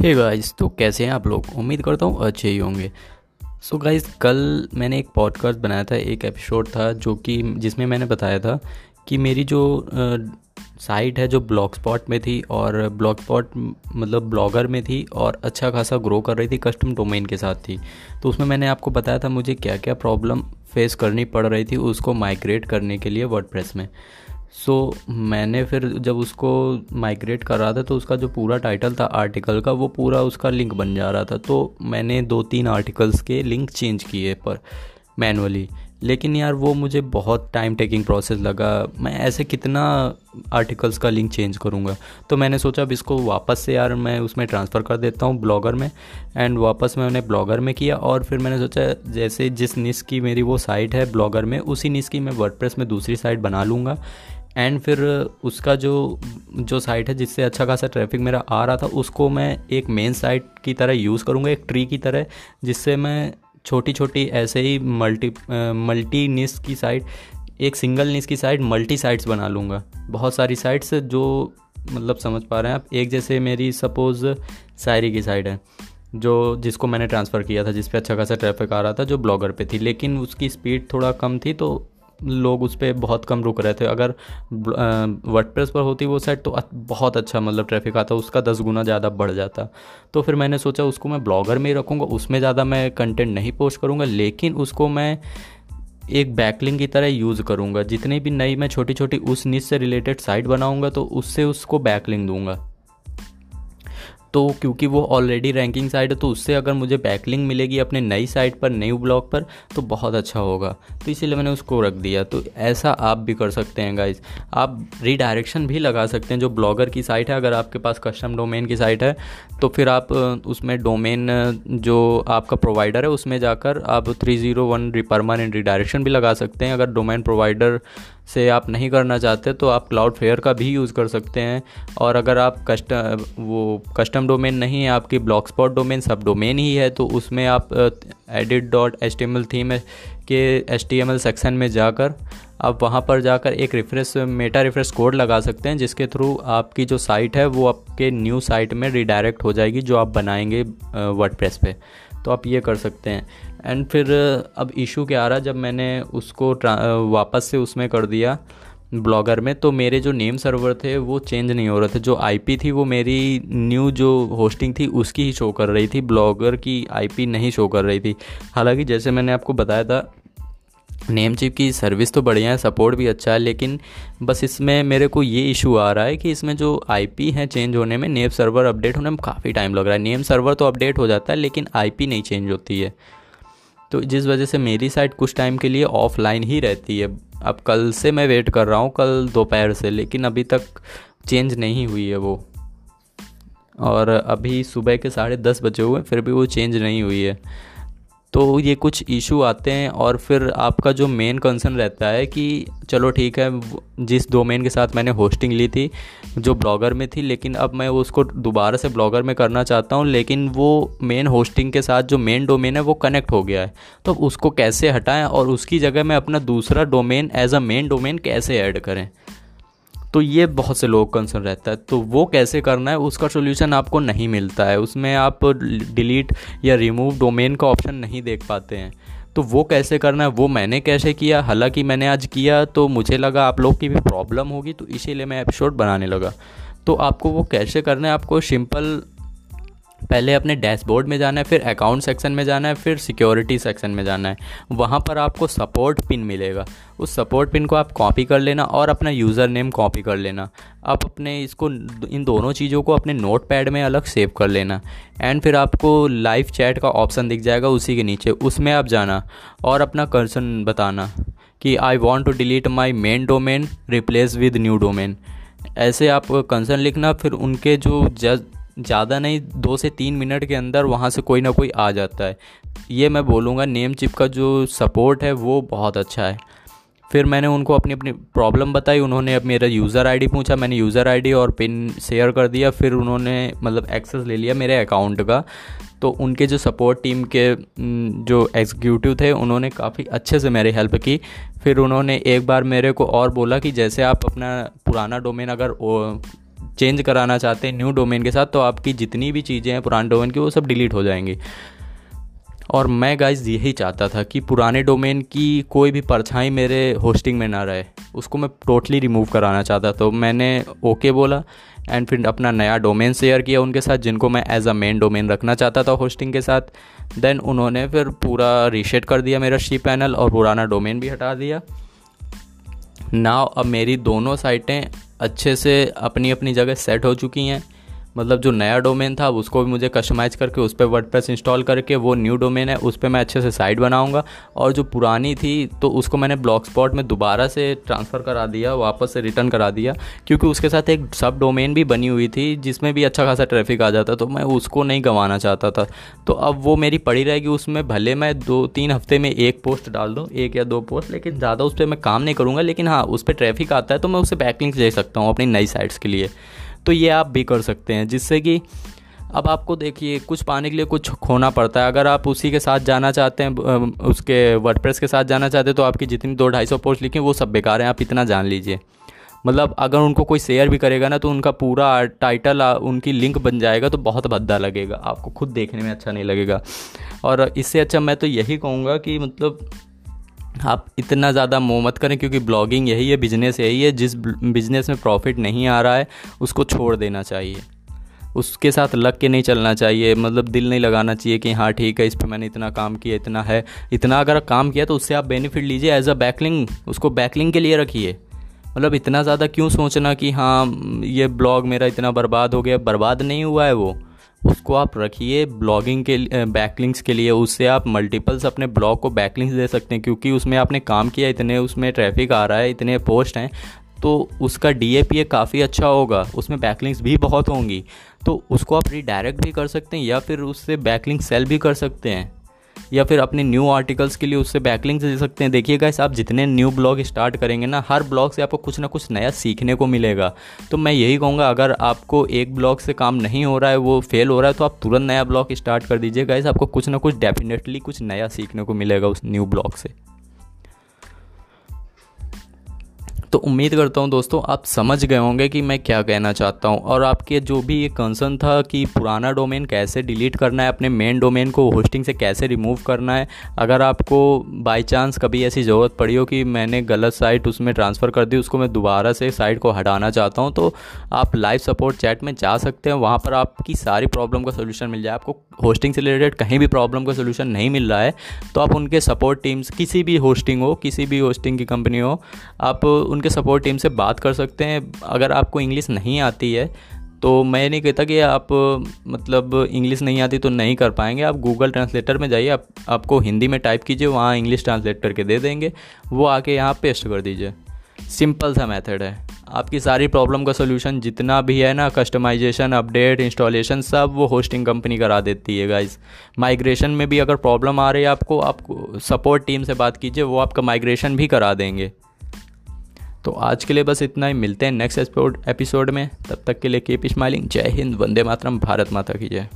Hey guys तो कैसे हैं आप लोग? उम्मीद करता हूँ अच्छे ही होंगे। सो so गाइस कल मैंने एक पॉडकास्ट बनाया था, एक एपिसोड था, जो कि जिसमें मैंने बताया था कि मेरी जो साइट है, जो ब्लॉग स्पॉट में थी और ब्लॉग स्पॉट मतलब ब्लॉगर में थी और अच्छा खासा ग्रो कर रही थी कस्टम डोमेन के साथ थी। तो उसमें मैंने आपको बताया था मुझे क्या क्या प्रॉब्लम फेस करनी पड़ रही थी उसको माइग्रेट करने के लिए वर्ड में। सो so, मैंने फिर जब उसको माइग्रेट कर रहा था तो उसका जो पूरा टाइटल था आर्टिकल का वो पूरा उसका लिंक बन जा रहा था। तो मैंने दो तीन आर्टिकल्स के लिंक चेंज किए पर मैनुअली लेकिन यार वो मुझे बहुत टाइम टेकिंग प्रोसेस लगा। मैं ऐसे कितना आर्टिकल्स का लिंक चेंज करूँगा? तो मैंने सोचा अब इसको वापस से यार मैं उसमें ट्रांसफ़र कर देता हूँ ब्लॉगर में। एंड वापस मैंने ब्लॉगर में किया और फिर मैंने सोचा जैसे जिस निस की मेरी वो साइट है ब्लॉगर में उसी निस की मैं वर्ड में दूसरी साइट बना लूँगा। एंड फिर उसका जो जो साइट है जिससे अच्छा खासा ट्रैफ़िक मेरा आ रहा था, उसको मैं एक मेन साइट की तरह यूज़ करूँगा, एक ट्री की तरह, जिससे मैं छोटी छोटी ऐसे ही मल्टी मल्टी निस की साइट एक सिंगल निस की साइट मल्टी साइट्स बना लूँगा। बहुत सारी साइट्स जो मतलब समझ पा रहे हैं आप, एक जैसे मेरी सपोज़ शायरी की साइड है, जो, जिसको मैंने ट्रांसफ़र किया था, जिस पे अच्छा खासा ट्रैफ़िक आ रहा था, जो ब्लॉगर पे थी, लेकिन उसकी स्पीड थोड़ा कम थी तो लोग उस पर बहुत कम रुक रहे थे। अगर वर्डप्रेस पर होती वो साइट तो बहुत अच्छा मतलब ट्रैफ़िक आता, उसका दस गुना ज़्यादा बढ़ जाता। तो फिर मैंने सोचा उसको मैं ब्लॉगर में ही रखूँगा, उसमें ज़्यादा मैं कंटेंट नहीं पोस्ट करूँगा, लेकिन उसको मैं एक बैकलिंग की तरह यूज़ करूँगा। जितनी भी नई मैं छोटी छोटी उस नीच से रिलेटेड साइट बनाऊँगा तो उससे उसको बैकलिंग दूँगा। तो क्योंकि वो ऑलरेडी रैंकिंग साइट है तो उससे अगर मुझे बैकलिंग मिलेगी अपने नई साइट पर न्यू ब्लॉग पर तो बहुत अच्छा होगा। तो इसीलिए मैंने उसको रख दिया। तो ऐसा आप भी कर सकते हैं गाइज़ आप रीडायरेक्शन भी लगा सकते हैं, जो ब्लॉगर की साइट है, अगर आपके पास कस्टम डोमेन की साइट है तो फिर आप उसमें डोमेन जो आपका प्रोवाइडर है, उसमें जाकर आप three zero one permanent redirection भी लगा सकते हैं। अगर डोमेन प्रोवाइडर से आप नहीं करना चाहते तो आप क्लाउड फेयर का भी यूज़ कर सकते हैं। और अगर आप कस्टम वो कस्टम डोमेन नहीं है, आपकी ब्लॉक स्पॉट डोमेन सब डोमेन ही है तो उसमें आप एडिट डॉट एच थीम के एच सेक्शन में जाकर, आप वहाँ पर जाकर एक रिफ्रेश मेटा रिफ्रेश कोड लगा सकते हैं, जिसके थ्रू आपकी जो साइट है, वो आपके न्यू साइट में रिडायरेक्ट हो जाएगी, जो आप बनाएँगे वर्ड पे। तो आप ये कर सकते हैं। एंड फिर अब इशू क्या आ रहा जब मैंने उसको वापस से उसमें कर दिया ब्लॉगर में तो मेरे जो नेम सर्वर थे, वो चेंज नहीं हो रहे थे। जो आईपी थी, वो मेरी न्यू जो होस्टिंग थी, उसकी ही शो कर रही थी। ब्लॉगर की आईपी नहीं शो कर रही थी। हालाँकि, जैसे मैंने आपको बताया था नेम चिप की सर्विस तो बढ़िया है सपोर्ट भी अच्छा है, लेकिन बस इसमें मेरे को ये इशू आ रहा है कि इसमें जो आईपी है चेंज होने में नेम सर्वर अपडेट होने में काफ़ी टाइम लग रहा है। नेम सर्वर तो अपडेट हो जाता है, लेकिन आईपी नहीं चेंज होती है। तो जिस वजह से मेरी साइट कुछ टाइम के लिए ऑफलाइन ही रहती है। अब कल से मैं वेट कर रहा हूँ, कल दोपहर से, लेकिन अभी तक चेंज नहीं हुई है वो। और अभी सुबह के साढ़े दस बजे हुए, फिर भी वो चेंज नहीं हुई है। तो ये कुछ इशू आते हैं और फिर आपका जो मेन कंसर्न रहता है कि चलो ठीक है, जिस डोमेन के साथ मैंने होस्टिंग ली थी, जो ब्लॉगर में थी, लेकिन अब मैं उसको दोबारा से ब्लॉगर में करना चाहता हूँ, लेकिन वो मेन होस्टिंग के साथ जो मेन डोमेन है, वो कनेक्ट हो गया है। तो उसको कैसे हटाएँ और उसकी जगह में अपना दूसरा domain as a main domain कैसे ऐड करें? तो ये बहुत से लोग कंसर्न रहता है। तो वो कैसे करना है, उसका सोल्यूशन आपको नहीं मिलता है। उसमें आप डिलीट या रिमूव डोमेन का ऑप्शन नहीं देख पाते हैं। तो वो कैसे करना है, वो मैंने कैसे किया, हालाँकि मैंने आज किया तो मुझे लगा आप लोग की भी प्रॉब्लम होगी तो इसीलिए मैं एपिसोड बनाने लगा। तो आपको वो कैसे करना है, आपको सिंपल पहले अपने डैशबोर्ड में जाना है, फिर अकाउंट सेक्शन में जाना है, फिर सिक्योरिटी सेक्शन में जाना है। वहाँ पर आपको सपोर्ट पिन मिलेगा। उस सपोर्ट पिन को आप कॉपी कर लेना और अपना यूज़र नेम कॉपी कर लेना। आप अपने इसको, इन दोनों चीज़ों को अपने नोट पैड में अलग सेव कर लेना। एंड फिर आपको लाइव चैट का ऑप्शन दिख जाएगा उसी के नीचे। उसमें आप जाना और अपना कर्सन बताना कि I want to delete my main domain replace with new domain ऐसे आप कंसर्न लिखना, फिर उनके जो जज ज़्यादा नहीं, दो से तीन मिनट के अंदर वहाँ से कोई ना कोई आ जाता है। ये मैं बोलूँगा, नेम चिप का जो सपोर्ट है, वो बहुत अच्छा है। फिर मैंने उनको अपनी अपनी प्रॉब्लम बताई, उन्होंने अब मेरा यूज़र आईडी पूछा, मैंने यूज़र आईडी और पिन शेयर कर दिया, फिर उन्होंने मतलब एक्सेस ले लिया मेरे अकाउंट का। तो उनके जो सपोर्ट टीम के जो एग्जीक्यूटिव थे, उन्होंने काफ़ी अच्छे से मेरी हेल्प की। फिर उन्होंने एक बार मेरे को और बोला कि जैसे आप अपना पुराना डोमेन अगर चेंज कराना चाहते हैं न्यू डोमेन के साथ तो आपकी जितनी भी चीज़ें हैं पुराने डोमेन की, वो सब डिलीट हो जाएँगी। और मैं गाइज़ यही चाहता था कि पुराने डोमेन की कोई भी परछाई मेरे होस्टिंग में ना रहे। उसको मैं टोटली रिमूव कराना चाहता तो मैंने ओके बोला एंड फिर अपना नया डोमेन शेयर किया उनके साथ, जिनको मैं एज अ मेन डोमेन रखना चाहता था होस्टिंग के साथ। देन उन्होंने फिर पूरा रीसेट कर दिया मेरा शी पैनल और पुराना डोमेन भी हटा दिया। नाव अब मेरी दोनों साइटें अच्छे से अपनी अपनी जगह सेट हो चुकी हैं। मतलब जो नया डोमेन था, उसको भी मुझे कस्टमाइज करके, उस पर वर्ड इंस्टॉल करके, वो न्यू डोमेन है, उस पर मैं अच्छे से साइट बनाऊँगा। और जो पुरानी थी तो उसको मैंने ब्लॉक स्पॉट में दोबारा से ट्रांसफ़र करा दिया, वापस से रिटर्न करा दिया, क्योंकि उसके साथ एक सब डोमेन भी बनी हुई थी, जिसमें भी अच्छा खासा ट्रैफ़िक आ जाता तो मैं उसको नहीं गंवाना चाहता था। तो अब वो मेरी पड़ी रहेगी उसमें, भले मैं दो तीन हफ़्ते में एक पोस्ट डाल दूँ, एक या दो पोस्ट लेकिन ज़्यादा उस पर मैं काम नहीं करूँगा, लेकिन हाँ उस पर ट्रैफ़िक आता है तो मैं उससे बैकलिंक्स दे सकता हूँ अपनी नई साइट्स के लिए। तो ये आप भी कर सकते हैं, जिससे कि अब आपको देखिए, कुछ पाने के लिए कुछ खोना पड़ता है। अगर आप उसी के साथ जाना चाहते हैं उसके वर्डप्रेस के साथ जाना चाहते हैं तो आपकी जितनी दो ढाई सौ पोस्ट लिखी वो सब बेकार हैं, आप इतना जान लीजिए। मतलब अगर उनको कोई शेयर भी करेगा ना तो उनका पूरा टाइटल उनकी लिंक बन जाएगा तो बहुत भद्दा लगेगा। आपको खुद देखने में अच्छा नहीं लगेगा। और इससे अच्छा मैं तो यही कहूँगा कि मतलब आप इतना ज़्यादा मोह मत करें, क्योंकि ब्लॉगिंग यही है बिज़नेस यही है। जिस बिज़नेस में प्रॉफिट नहीं आ रहा है, उसको छोड़ देना चाहिए। उसके साथ लग के नहीं चलना चाहिए। मतलब दिल नहीं लगाना चाहिए कि हाँ ठीक है, इस पर मैंने इतना काम किया, इतना है। इतना अगर काम किया तो उससे आप बेनिफिट लीजिए एज अ बैकलिंग उसको बैकलिंग के लिए रखिए। मतलब इतना ज़्यादा क्यों सोचना कि हाँ ये ब्लॉग मेरा इतना बर्बाद हो गया? बर्बाद नहीं हुआ है वो। उसको आप रखिए ब्लॉगिंग के बैकलिंक्स के लिए, उससे आप मल्टीपल्स अपने ब्लॉग को बैकलिंक्स दे सकते हैं, क्योंकि उसमें आपने काम किया, इतने उसमें ट्रैफ़िक आ रहा है, इतने पोस्ट हैं तो उसका डी ए पी ए काफ़ी अच्छा होगा, उसमें बैकलिंक्स भी बहुत होंगी तो उसको आप रिडायरेक्ट भी कर सकते हैं या फिर उससे बैकलिंक सेल भी कर सकते हैं। या फिर अपने न्यू आर्टिकल्स के लिए उससे बैकलिंग दे सकते हैं। देखिए गाइस आप जितने न्यू ब्लॉग स्टार्ट करेंगे ना, हर ब्लॉग से आपको कुछ ना कुछ नया सीखने को मिलेगा। तो मैं यही कहूँगा, अगर आपको एक ब्लॉग से काम नहीं हो रहा है, वो फेल हो रहा है तो आप तुरंत नया ब्लॉग स्टार्ट कर दीजिए। गाइस आपको कुछ ना कुछ डेफिनेटली कुछ नया सीखने को मिलेगा उस न्यू ब्लॉग से। तो उम्मीद करता हूँ दोस्तों, आप समझ गए होंगे कि मैं क्या कहना चाहता हूँ। और आपके जो भी ये कंसर्न था कि पुराना डोमेन कैसे डिलीट करना है, अपने मेन डोमेन को होस्टिंग से कैसे रिमूव करना है, अगर आपको बाई चांस कभी ऐसी ज़रूरत पड़ी हो कि मैंने गलत साइट उसमें ट्रांसफ़र कर दी, उसको मैं दोबारा से साइट को हटाना चाहता हूँ तो आप लाइव सपोर्ट चैट में जा सकते हैं। वहाँ पर आपकी सारी प्रॉब्लम का सोल्यूशन मिल जाए। आपको होस्टिंग से रिलेटेड कहीं भी प्रॉब्लम का सोल्यूशन नहीं मिल रहा है तो आप उनके सपोर्ट टीम्स किसी भी होस्टिंग हो, किसी भी होस्टिंग की कंपनी हो, आप उनके सपोर्ट टीम से बात कर सकते हैं। अगर आपको इंग्लिश नहीं आती है तो मैं नहीं कहता कि आप मतलब इंग्लिश नहीं आती तो नहीं कर पाएँगे। आप गूगल ट्रांसलेटर में जाइए, आप, आपको हिंदी में टाइप कीजिए, वहाँ इंग्लिश ट्रांसलेट करके दे देंगे। वो आके यहाँ पेस्ट कर दीजिए। सिंपल सा मेथड है। आपकी सारी प्रॉब्लम का सोल्यूशन जितना भी है ना कस्टमाइजेशन अपडेट इंस्टॉलेशन सब वो होस्टिंग कंपनी करा देती है गाइज़ माइग्रेशन में भी अगर प्रॉब्लम आ रही है आपको, आप सपोर्ट टीम से बात कीजिए, वो आपका माइग्रेशन भी करा देंगे। तो आज के लिए बस इतना ही। मिलते हैं नेक्स्ट एपिसोड में। तब तक के लिए कीप स्माइलिंग जय हिंद, वंदे मातरम। भारत माता की जय।